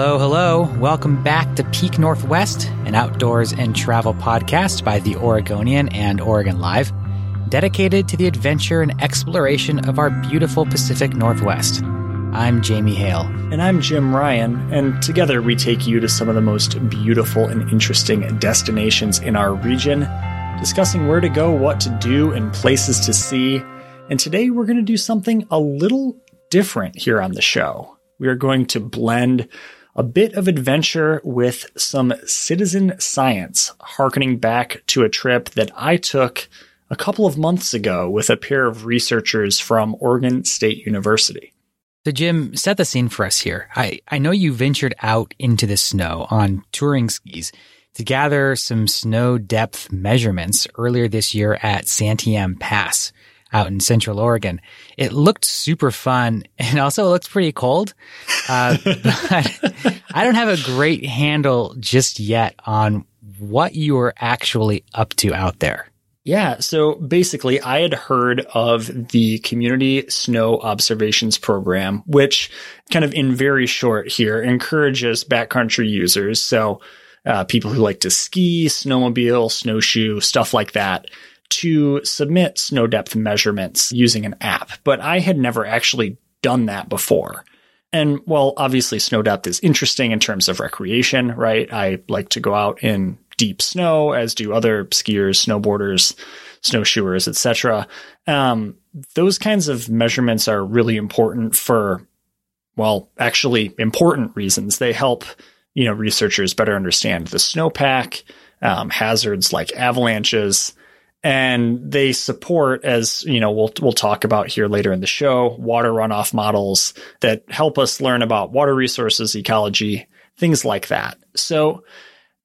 Hello, hello. Welcome back to Peak Northwest, an outdoors and travel podcast by the Oregonian and Oregon Live, dedicated to the adventure and exploration of our beautiful Pacific Northwest. I'm Jamie Hale. And I'm Jim Ryan, and together we take you to some of the most beautiful and interesting destinations in our region, discussing where to go, what to do, and places to see. And today we're going to do something a little different here on the show. We are going to blend a bit of adventure with some citizen science, harkening back to a trip that I took a couple of months ago with a pair of researchers from Oregon State University. So, Jim, set the scene for us here. I, I know you ventured out into the snow on touring skis to gather some snow depth measurements earlier this year at Santiam Pass out in Central Oregon. It looked super fun and also it looks pretty cold. Uh, but I don't have a great handle just yet on what you were actually up to out there. Yeah, so basically, I had heard of the Community Snow Observations Program, which kind of in very short here encourages backcountry users. So, uh, people who like to ski, snowmobile, snowshoe, stuff like that, to submit snow depth measurements using an app, but I had never actually done that before. And while obviously snow depth is interesting in terms of recreation, right? I like to go out in deep snow, as do other skiers, snowboarders, snowshoers, etc. Um, those kinds of measurements are really important for, well, actually important reasons. They help, you know, researchers better understand the snowpack, um, hazards like avalanches, and they support as you know we'll we'll talk about here later in the show water runoff models that help us learn about water resources ecology things like that. So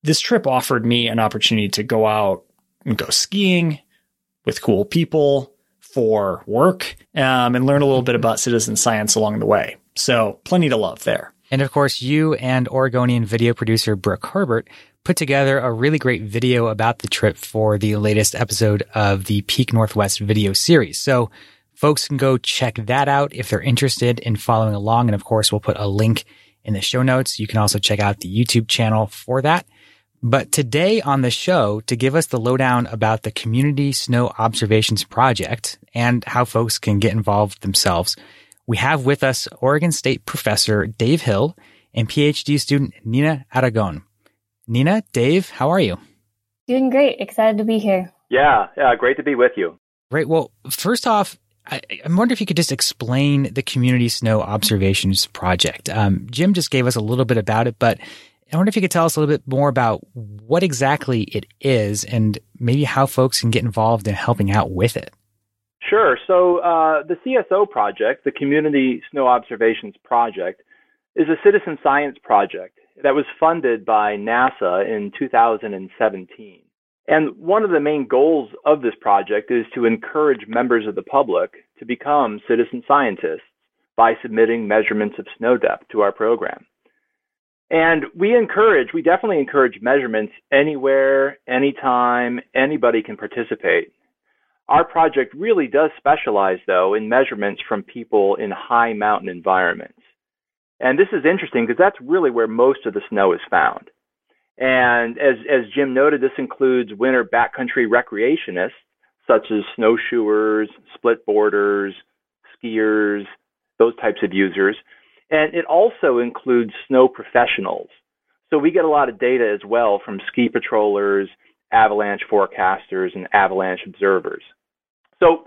this trip offered me an opportunity to go out and go skiing with cool people for work um, and learn a little bit about citizen science along the way. So plenty to love there. And of course you and oregonian video producer brooke herbert put together a really great video about the trip for the latest episode of the Peak Northwest video series. So folks can go check that out if they're interested in following along. And of course, we'll put a link in the show notes. You can also check out the YouTube channel for that. But today on the show, to give us the lowdown about the Community Snow Observations Project and how folks can get involved themselves, we have with us Oregon State professor Dave Hill and PhD student Nina Aragon. Nina, Dave, how are you? Doing great. Excited to be here. Yeah, yeah, great to be with you. Great. Well, first off, I, I wonder if you could just explain the Community Snow Observations Project. Um, Jim just gave us a little bit about it, but I wonder if you could tell us a little bit more about what exactly it is and maybe how folks can get involved in helping out with it. Sure. So, uh, the CSO project, the Community Snow Observations Project, is a citizen science project that was funded by NASA in 2017. And one of the main goals of this project is to encourage members of the public to become citizen scientists by submitting measurements of snow depth to our program. And we encourage, we definitely encourage measurements anywhere, anytime, anybody can participate. Our project really does specialize, though, in measurements from people in high mountain environments. And this is interesting because that's really where most of the snow is found. And as, as Jim noted, this includes winter backcountry recreationists such as snowshoers, split boarders, skiers, those types of users. And it also includes snow professionals. So we get a lot of data as well from ski patrollers, avalanche forecasters, and avalanche observers. So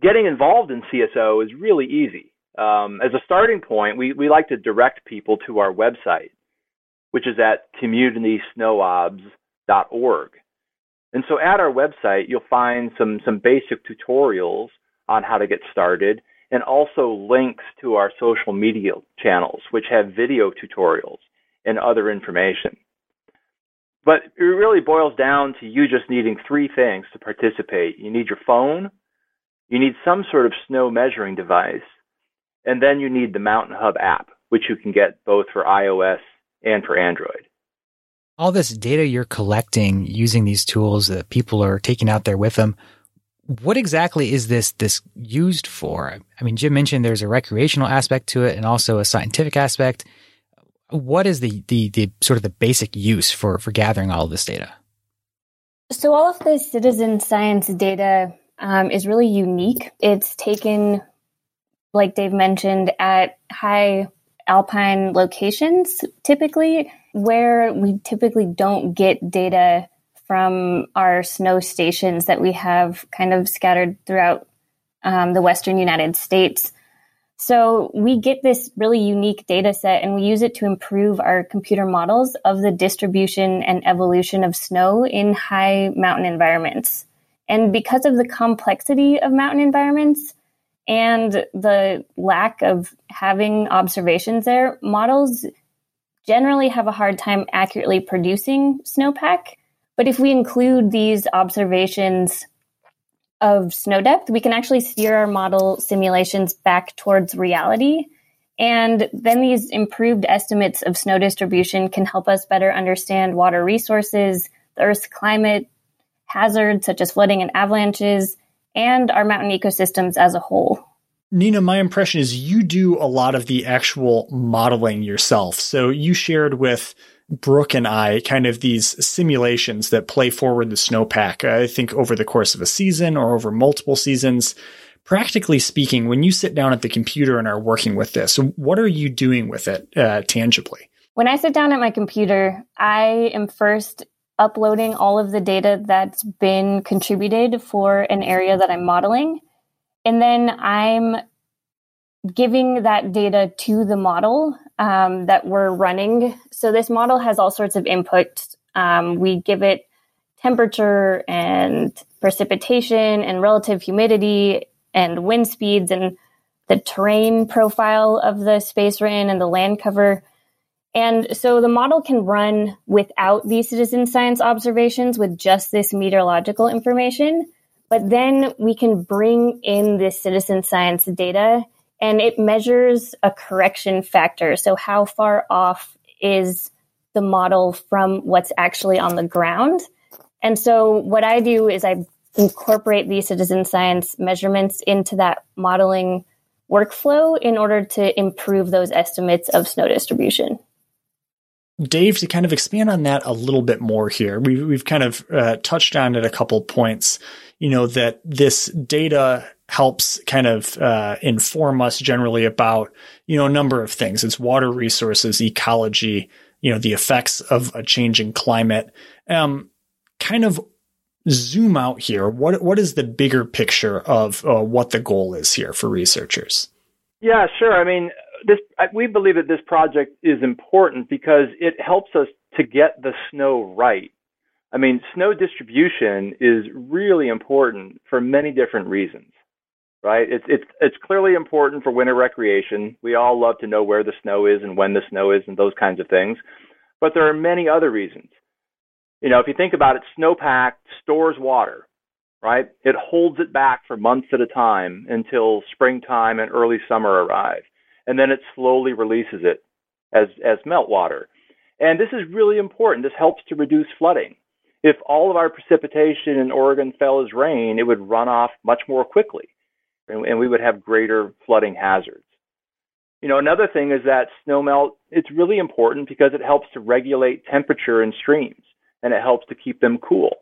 getting involved in CSO is really easy. Um, as a starting point, we, we like to direct people to our website, which is at communitysnowobs.org. And so at our website, you'll find some, some basic tutorials on how to get started and also links to our social media channels, which have video tutorials and other information. But it really boils down to you just needing three things to participate. You need your phone, you need some sort of snow measuring device, and then you need the Mountain Hub app, which you can get both for iOS and for Android. All this data you're collecting using these tools that people are taking out there with them, what exactly is this this used for? I mean, Jim mentioned there's a recreational aspect to it and also a scientific aspect. What is the the the sort of the basic use for for gathering all of this data? So all of this citizen science data um, is really unique. It's taken, like Dave mentioned, at high alpine locations, typically where we typically don't get data from our snow stations that we have kind of scattered throughout um, the western United States. So we get this really unique data set and we use it to improve our computer models of the distribution and evolution of snow in high mountain environments. And because of the complexity of mountain environments and the lack of having observations there, models generally have a hard time accurately producing snowpack. But if we include these observations of snow depth, we can actually steer our model simulations back towards reality. And then these improved estimates of snow distribution can help us better understand water resources, the Earth's climate, hazards such as flooding and avalanches, and our mountain ecosystems as a whole. Nina, my impression is you do a lot of the actual modeling yourself. So you shared with Brooke and I kind of these simulations that play forward the snowpack, I think over the course of a season or over multiple seasons. Practically speaking, when you sit down at the computer and are working with this, what are you doing with it uh, tangibly? When I sit down at my computer, I am first uploading all of the data that's been contributed for an area that I'm modeling. And then I'm giving that data to the model um, that we're running. So this model has all sorts of inputs. Um, we give it temperature and precipitation and relative humidity and wind speeds and the terrain profile of the space we're in and the land cover. And so the model can run without these citizen science observations with just this meteorological information. But then we can bring in this citizen science data and it measures a correction factor. So how far off is the model from what's actually on the ground? And so what I do is I incorporate these citizen science measurements into that modeling workflow in order to improve those estimates of snow distribution. Dave, to kind of expand on that a little bit more here, we've, we've kind of uh, touched on it a couple points, you know, that this data helps kind of uh, inform us generally about you know a number of things. It's water resources, ecology, you know the effects of a changing climate. Um, kind of zoom out here. What what is the bigger picture of uh, what the goal is here for researchers? Yeah, sure. I mean, this we believe that this project is important because it helps us to get the snow right. I mean, snow distribution is really important for many different reasons right? It's it's it's clearly important for winter recreation. We all love to know where the snow is and when the snow is and those kinds of things. But there are many other reasons. You know, if you think about it, snowpack stores water, right? It holds it back for months at a time until springtime and early summer arrive. And then it slowly releases it as as meltwater. And this is really important. This helps to reduce flooding. If all of our precipitation in Oregon fell as rain, it would run off much more quickly and, and we would have greater flooding hazards. You know, another thing is that snowmelt, it's really important because it helps to regulate temperature in streams and it helps to keep them cool.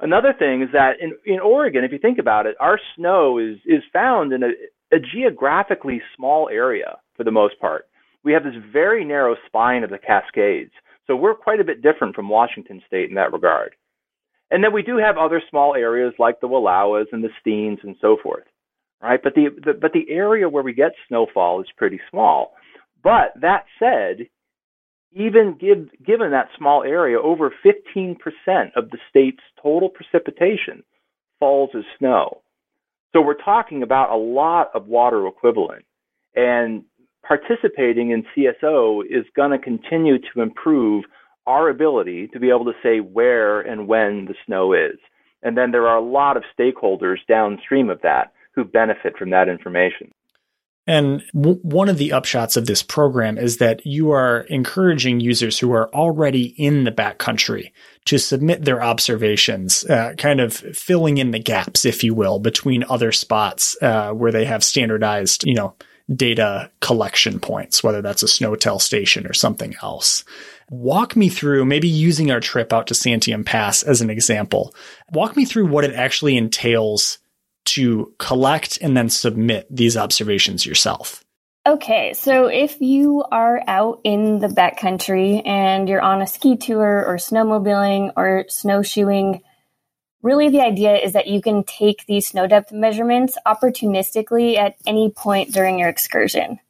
Another thing is that in, in Oregon, if you think about it, our snow is, is found in a, a geographically small area. for the most part. We have this very narrow spine of the Cascades. So we're quite a bit different from Washington State in that regard. And then we do have other small areas like the Wallowas and the Steens and so forth, right? But the, the but the area where we get snowfall is pretty small. But that said, even give, given that small area, over 15% of the state's total precipitation falls as snow. So we're talking about a lot of water equivalent. And participating in CSO is going to continue to improve our ability to be able to say where and when the snow is. And then there are a lot of stakeholders downstream of that who benefit from that information. And w- one of the upshots of this program is that you are encouraging users who are already in the backcountry to submit their observations, uh, kind of filling in the gaps, if you will, between other spots uh, where they have standardized, you know, data collection points, whether that's a SNOTEL station or something else. Walk me through, maybe using our trip out to Santiam Pass as an example. Walk me through what it actually entails to collect and then submit these observations yourself? Okay, so if you are out in the backcountry and you're on a ski tour or snowmobiling or snowshoeing, really the idea is that you can take these snow depth measurements opportunistically at any point during your excursion.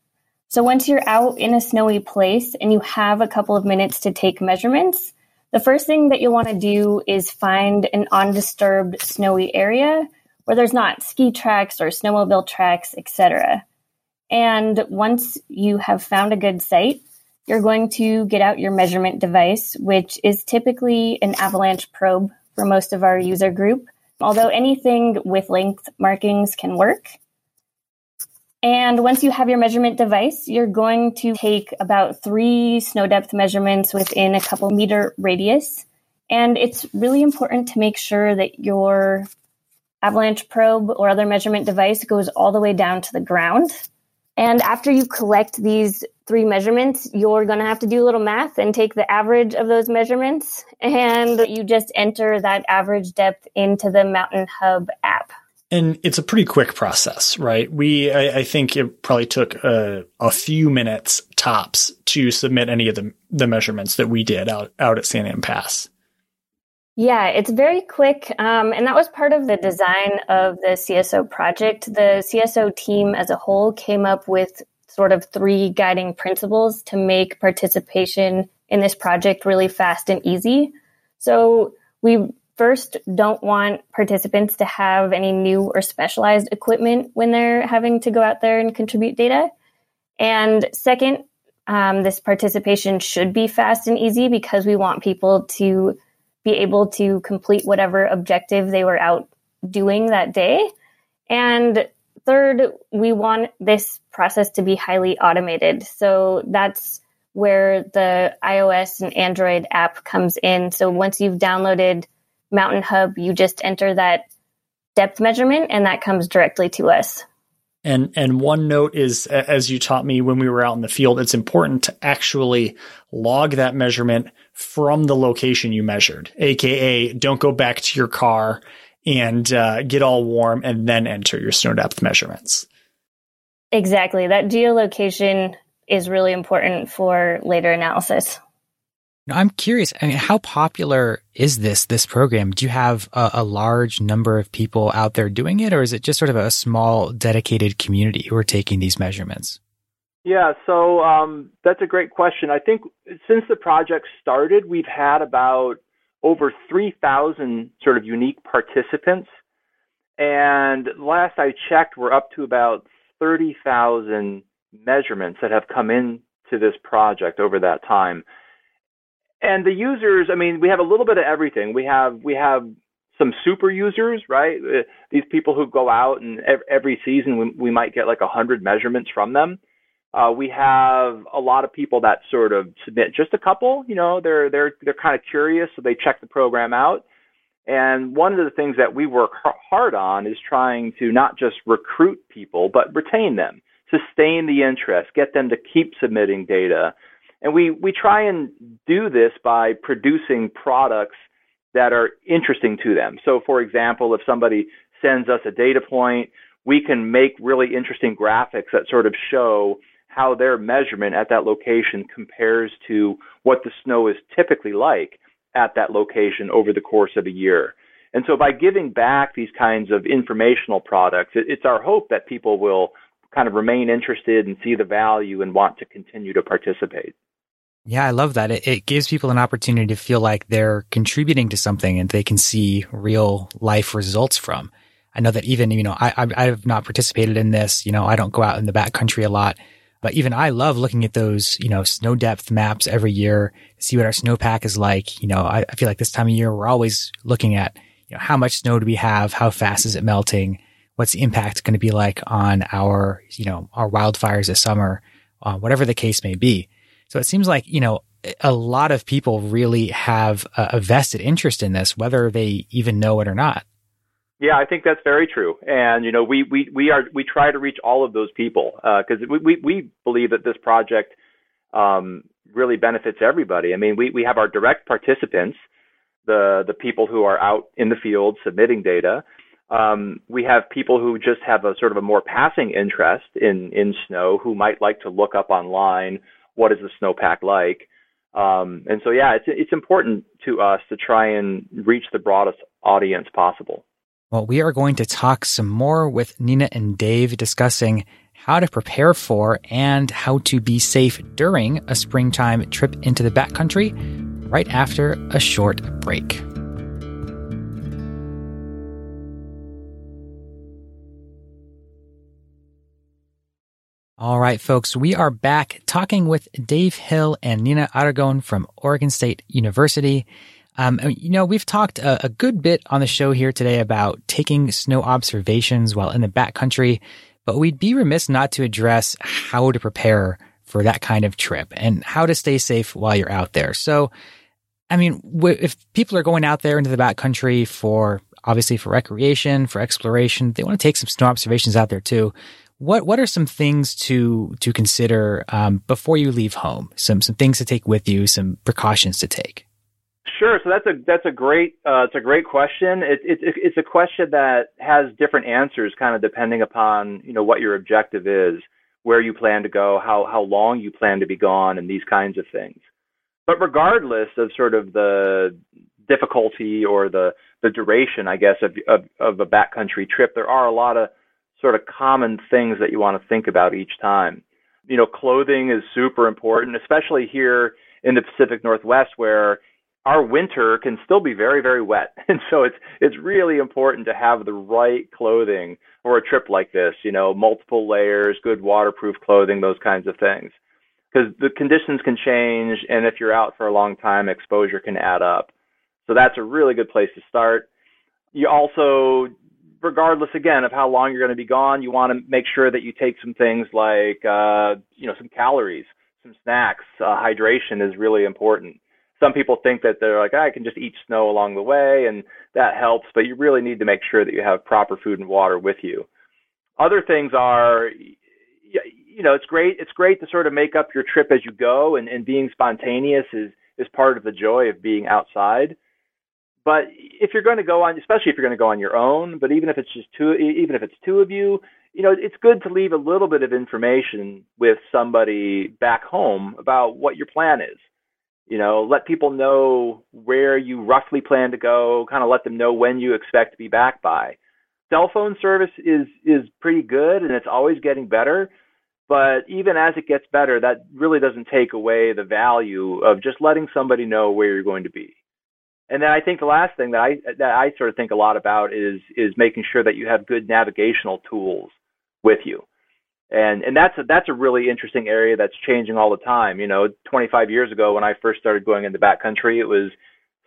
So once you're out in a snowy place and you have a couple of minutes to take measurements, the first thing that you'll want to do is find an undisturbed snowy area where there's not ski tracks or snowmobile tracks, etc. And once you have found a good site, you're going to get out your measurement device, which is typically an avalanche probe for most of our user group, although anything with length markings can work. And once you have your measurement device, you're going to take about three snow depth measurements within a couple meter radius. And it's really important to make sure that your avalanche probe or other measurement device goes all the way down to the ground. And after you collect these three measurements, you're going to have to do a little math and take the average of those measurements. And you just enter that average depth into the Mountain Hub app. And it's a pretty quick process, right? We, I, I think it probably took a, a, few minutes tops to submit any of the, the measurements that we did out, out at Santiam Pass. Yeah, it's very quick. Um, and that was part of the design of the CSO project. The CSO team as a whole came up with sort of three guiding principles to make participation in this project really fast and easy. So we first don't want participants to have any new or specialized equipment when they're having to go out there and contribute data. And second, um, this participation should be fast and easy because we want people to be able to complete whatever objective they were out doing that day. And third, we want this process to be highly automated. So that's where the iOS and Android app comes in. So once you've downloaded Mountain Hub, you just enter that depth measurement and that comes directly to us. And and one note is as you taught me when we were out in the field, it's important to actually log that measurement from the location you measured, aka don't go back to your car and uh, get all warm and then enter your snow depth measurements. Exactly. That geolocation is really important for later analysis. I'm curious. I mean, how popular is this this program? Do you have a, a, large number of people out there doing it, or is it just sort of a small, dedicated community who are taking these measurements? Yeah, so um, that's a great question. I think since the project started, we've had about over 3,000 sort of unique participants. And last I checked, we're up to about 30,000 measurements that have come into this project over that time. And the users, I mean, we have a little bit of everything. We have we have some super users, right? Uh, these people who go out and every season we, we might get like a hundred measurements from them. Uh, we have a lot of people that sort of submit just a couple. You know, they're they're they're kind of curious, so they check the program out. And one of the things that we work hard on is trying to not just recruit people, but retain them, sustain the interest, get them to keep submitting data. And we, we try and do this by producing products that are interesting to them. So, for example, if somebody sends us a data point, we can make really interesting graphics that sort of show how their measurement at that location compares to what the snow is typically like at that location over the course of a year. And so by giving back these kinds of informational products, it's our hope that people will kind of remain interested and see the value and want to continue to participate. Yeah, I love that. It, it, gives people an opportunity to feel like they're contributing to something and they can see real life results from. I know that even, you know, I, I, I have not participated in this. You know, I don't go out in the backcountry a lot, but even I love looking at those, you know, snow depth maps every year, see what our snowpack is like. You know, I, I feel like this time of year, we're always looking at, you know, how much snow do we have? How fast is it melting? What's the impact going to be like on our, you know, our wildfires this summer, uh, whatever the case may be. So it seems like, you know, a lot of people really have a, vested interest in this, whether they even know it or not. Yeah, I think that's very true. And you know, we we we are we try to reach all of those people because uh, we, we we believe that this project um, really benefits everybody. I mean, we we have our direct participants, the the people who are out in the field submitting data. Um, we have people who just have a sort of a more passing interest in in snow who might like to look up online what is the snowpack like. Um, and so, yeah, it's it's important to us to try and reach the broadest audience possible. Well, we are going to talk some more with Nina and Dave discussing how to prepare for and how to be safe during a springtime trip into the backcountry right after a short break. All right, folks, we are back talking with Dave Hill and Nina Aragon from Oregon State University. Um, you know, we've talked a, a, good bit on the show here today about taking snow observations while in the backcountry, but we'd be remiss not to address how to prepare for that kind of trip and how to stay safe while you're out there. So, I mean, if people are going out there into the backcountry for obviously for recreation, for exploration, they want to take some snow observations out there too. What what are some things to to consider um, before you leave home? Some some things to take with you, some precautions to take. Sure. So that's a that's a great uh, it's a great question. It, it, it's a question that has different answers, kind of depending upon you know what your objective is, where you plan to go, how how long you plan to be gone, and these kinds of things. But regardless of sort of the difficulty or the the duration, I guess, of of, of a backcountry trip, there are a lot of sort of common things that you want to think about each time. You know, clothing is super important, especially here in the Pacific Northwest where our winter can still be very, very wet. And so it's it's really important to have the right clothing for a trip like this, you know, multiple layers, good waterproof clothing, those kinds of things. Because the conditions can change and if you're out for a long time, exposure can add up. So that's a really good place to start. You also regardless again of how long you're going to be gone, you want to make sure that you take some things like uh, you know some calories, some snacks. Uh, hydration is really important. Some people think that they're like, I can just eat snow along the way, and that helps, but you really need to make sure that you have proper food and water with you. Other things are, you know, it's great. It's great to sort of make up your trip as you go, and, and being spontaneous is is part of the joy of being outside but if you're going to go on, especially if you're going to go on your own, but even if it's just two, even if it's two of you, you know, it's good to leave a little bit of information with somebody back home about what your plan is. You know, let people know where you roughly plan to go, kind of let them know when you expect to be back by. Cell phone service is is pretty good and it's always getting better, but even as it gets better, that really doesn't take away the value of just letting somebody know where you're going to be. And then I think the last thing that I that I sort of think a lot about is is making sure that you have good navigational tools with you. And and that's a, that's a really interesting area that's changing all the time. You know, 25 years ago when I first started going into backcountry, it was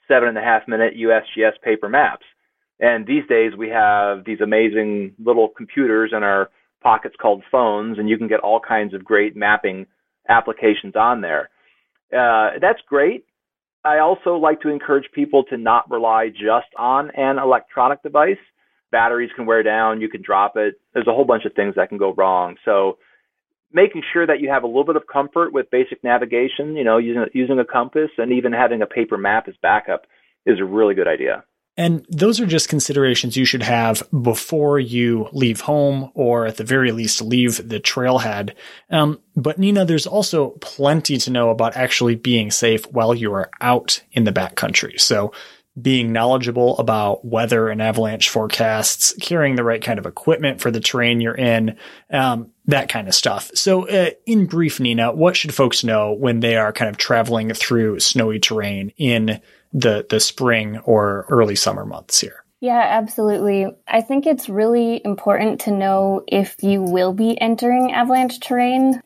seven and a half minute USGS paper maps. And these days we have these amazing little computers in our pockets called phones, and you can get all kinds of great mapping applications on there. Uh, that's great, I also like to encourage people to not rely just on an electronic device. Batteries can wear down, you can drop it. There's a whole bunch of things that can go wrong. So making sure that you have a little bit of comfort with basic navigation, you know, using using a compass and even having a paper map as backup is a really good idea. And those are just considerations you should have before you leave home or at the very least leave the trailhead. Um, but Nina, there's also plenty to know about actually being safe while you are out in the backcountry. So being knowledgeable about weather and avalanche forecasts, carrying the right kind of equipment for the terrain you're in, um, that kind of stuff. So, uh, in brief, Nina, what should folks know when they are kind of traveling through snowy terrain in the the spring or early summer months here? Yeah, absolutely. I think it's really important to know if you will be entering avalanche terrain.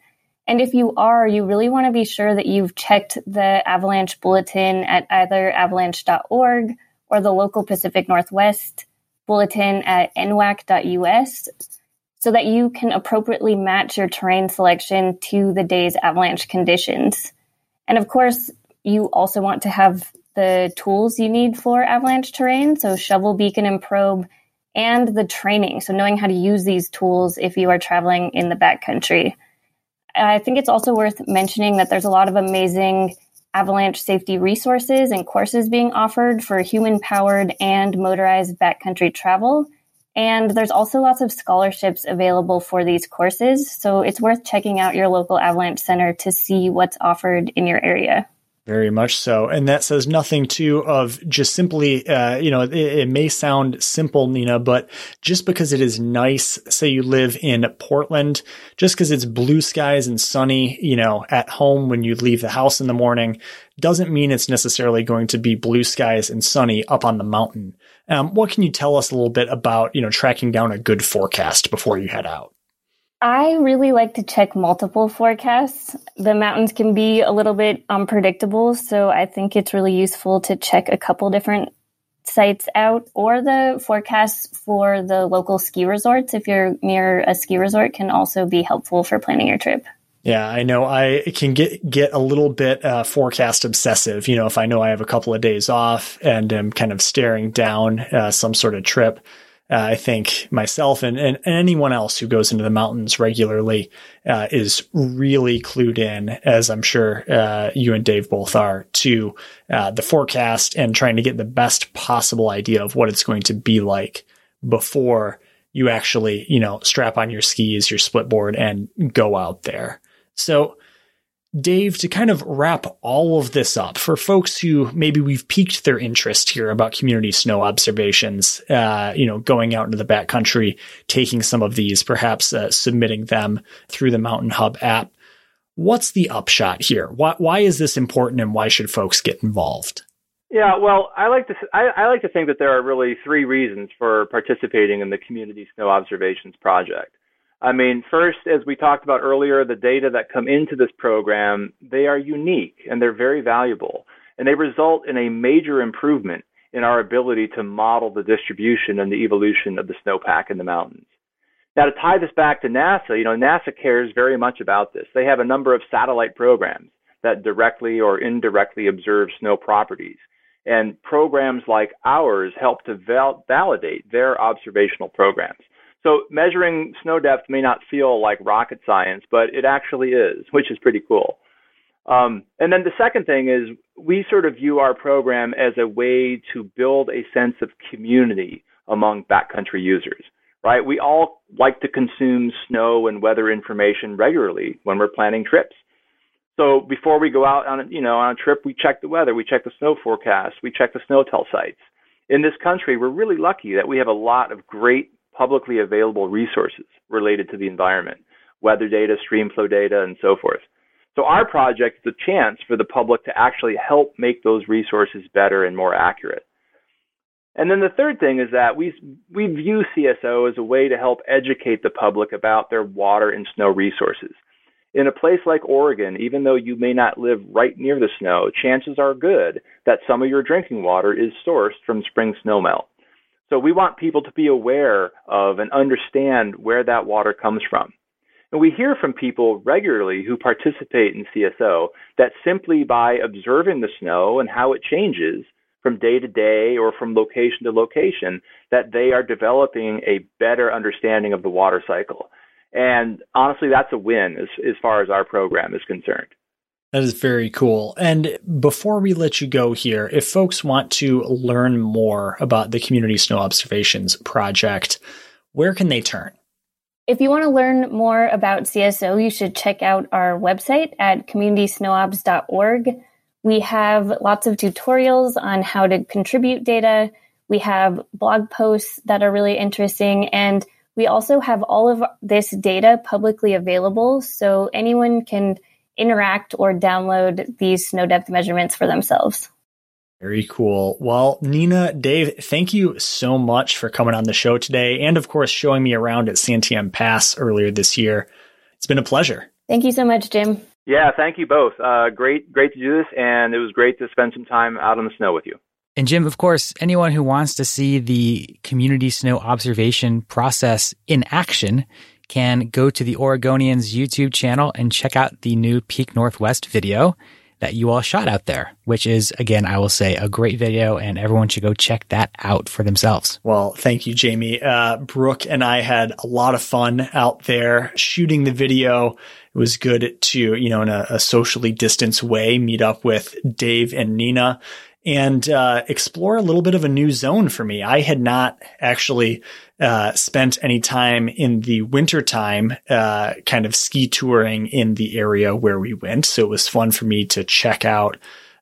And if you are, you really want to be sure that you've checked the avalanche bulletin at either avalanche.org or the local Pacific Northwest bulletin at nwac.us so that you can appropriately match your terrain selection to the day's avalanche conditions. And of course, you also want to have the tools you need for avalanche terrain, so shovel, beacon, and probe, and the training, so knowing how to use these tools if you are traveling in the backcountry. I think it's also worth mentioning that there's a lot of amazing avalanche safety resources and courses being offered for human powered and motorized backcountry travel. And there's also lots of scholarships available for these courses. So it's worth checking out your local avalanche center to see what's offered in your area. Very much so. And that says nothing too of just simply, uh, you know, it, it, may sound simple, Nina, but just because it is nice, say you live in Portland, just because it's blue skies and sunny, you know, at home when you leave the house in the morning, doesn't mean it's necessarily going to be blue skies and sunny up on the mountain. Um, what can you tell us a little bit about, you know, tracking down a good forecast before you head out? I really like to check multiple forecasts. The mountains can be a little bit unpredictable, so I think it's really useful to check a couple different sites out or the forecasts for the local ski resorts if you're near a ski resort can also be helpful for planning your trip. Yeah, I know I can get get a little bit uh, forecast obsessive. You know, if I know I have a couple of days off and am kind of staring down uh, some sort of trip, uh, I think myself and, and, anyone else who goes into the mountains regularly uh, is really clued in, as I'm sure uh, you and Dave both are, to uh, the forecast and trying to get the best possible idea of what it's going to be like before you actually, you know, strap on your skis, your split board, and go out there. So Dave, to kind of wrap all of this up for folks who maybe we've piqued their interest here about community snow observations, uh, you know, going out into the backcountry, taking some of these, perhaps uh, submitting them through the Mountain Hub app. What's the upshot here? Why, why is this important and why should folks get involved? Yeah, well, I like to I, I like to think that there are really three reasons for participating in the Community Snow Observations Project. I mean, first, as we talked about earlier, the data that come into this program, they are unique and they're very valuable. And they result in a major improvement in our ability to model the distribution and the evolution of the snowpack in the mountains. Now, to tie this back to NASA, you know, NASA cares very much about this. They have a number of satellite programs that directly or indirectly observe snow properties. And programs like ours help to val- validate their observational programs. So measuring snow depth may not feel like rocket science, but it actually is, which is pretty cool. Um, and then the second thing is we sort of view our program as a way to build a sense of community among backcountry users, right? We all like to consume snow and weather information regularly when we're planning trips. So before we go out on, you know, on a trip, we check the weather, we check the snow forecast, we check the SNOTEL sites. In this country, we're really lucky that we have a lot of great publicly available resources related to the environment, weather data, streamflow data, and so forth. So our project is a chance for the public to actually help make those resources better and more accurate. And then the third thing is that we, we view CSO as a way to help educate the public about their water and snow resources. In a place like Oregon, even though you may not live right near the snow, chances are good that some of your drinking water is sourced from spring snowmelt. So we want people to be aware of and understand where that water comes from. And we hear from people regularly who participate in CSO that simply by observing the snow and how it changes from day to day or from location to location, that they are developing a better understanding of the water cycle. And honestly, that's a win as, as far as our program is concerned. That is very cool. And before we let you go here, if folks want to learn more about the Community Snow Observations Project, where can they turn? If you want to learn more about CSO, you should check out our website at communitysnowobs.org. We have lots of tutorials on how to contribute data. We have blog posts that are really interesting. And we also have all of this data publicly available so anyone can interact or download these snow depth measurements for themselves. Very cool. Well, Nina, Dave, thank you so much for coming on the show today and, of course, showing me around at Santiam Pass earlier this year. It's been a pleasure. Thank you so much, Jim. Yeah, thank you both. Uh, great, great to do this, and it was great to spend some time out on the snow with you. And Jim, of course, anyone who wants to see the community snow observation process in action can go to the Oregonians YouTube channel and check out the new Peak Northwest video that you all shot out there, which is, again, I will say a great video and everyone should go check that out for themselves. Well, thank you, Jamie. Uh, Brooke and I had a lot of fun out there shooting the video. It was good to, you know, in a, a socially distanced way, meet up with Dave and Nina and uh, explore a little bit of a new zone for me. I had not actually uh, spent any time in the wintertime uh, kind of ski touring in the area where we went. So it was fun for me to check out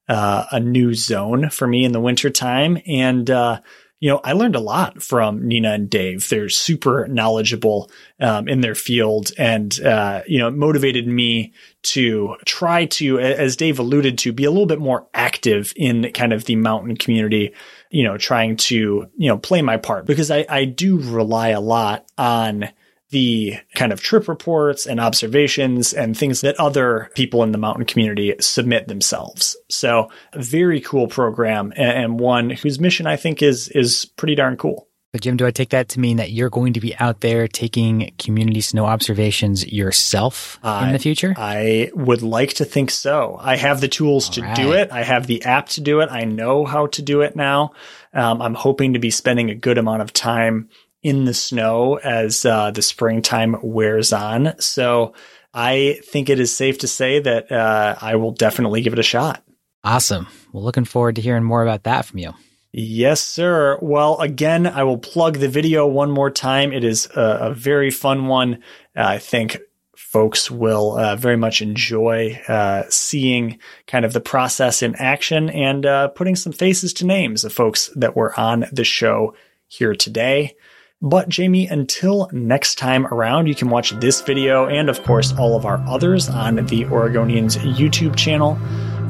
uh, a new zone for me in the wintertime. And uh, you know, I learned a lot from Nina and Dave. They're super knowledgeable um, in their field, and uh, you know, it motivated me to try to, as Dave alluded to, be a little bit more active in kind of the mountain community. You know, trying to you know play my part because I I do rely a lot on the kind of trip reports and observations and things that other people in the mountain community submit themselves. So a very cool program and one whose mission I think is is pretty darn cool. But Jim, do I take that to mean that you're going to be out there taking community snow observations yourself uh, in the future? I would like to think so. I have the tools All to right. do it. I have the app to do it. I know how to do it now. Um, I'm hoping to be spending a good amount of time in the snow as uh, the springtime wears on. So I think it is safe to say that uh, I will definitely give it a shot. Awesome. Well, looking forward to hearing more about that from you. Yes, sir. Well, again, I will plug the video one more time. It is a, a very fun one. Uh, I think folks will uh, very much enjoy uh, seeing kind of the process in action and uh, putting some faces to names of folks that were on the show here today. But Jamie, until next time around, you can watch this video and, of course, all of our others on the Oregonians YouTube channel.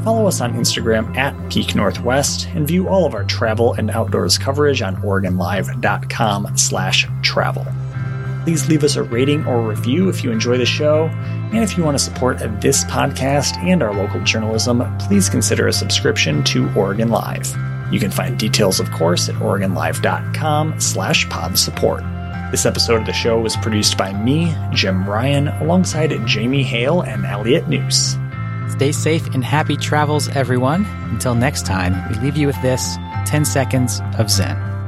Follow us on Instagram at Peak Northwest and view all of our travel and outdoors coverage on OregonLive.com slash travel. Please leave us a rating or review if you enjoy the show. And if you want to support this podcast and our local journalism, please consider a subscription to Oregon Live. You can find details, of course, at OregonLive.com slash pod support. This episode of the show was produced by me, Jim Ryan, alongside Jamie Hale and Elliot Njus. Stay safe and happy travels, everyone. Until next time, we leave you with this 10 seconds of Zen.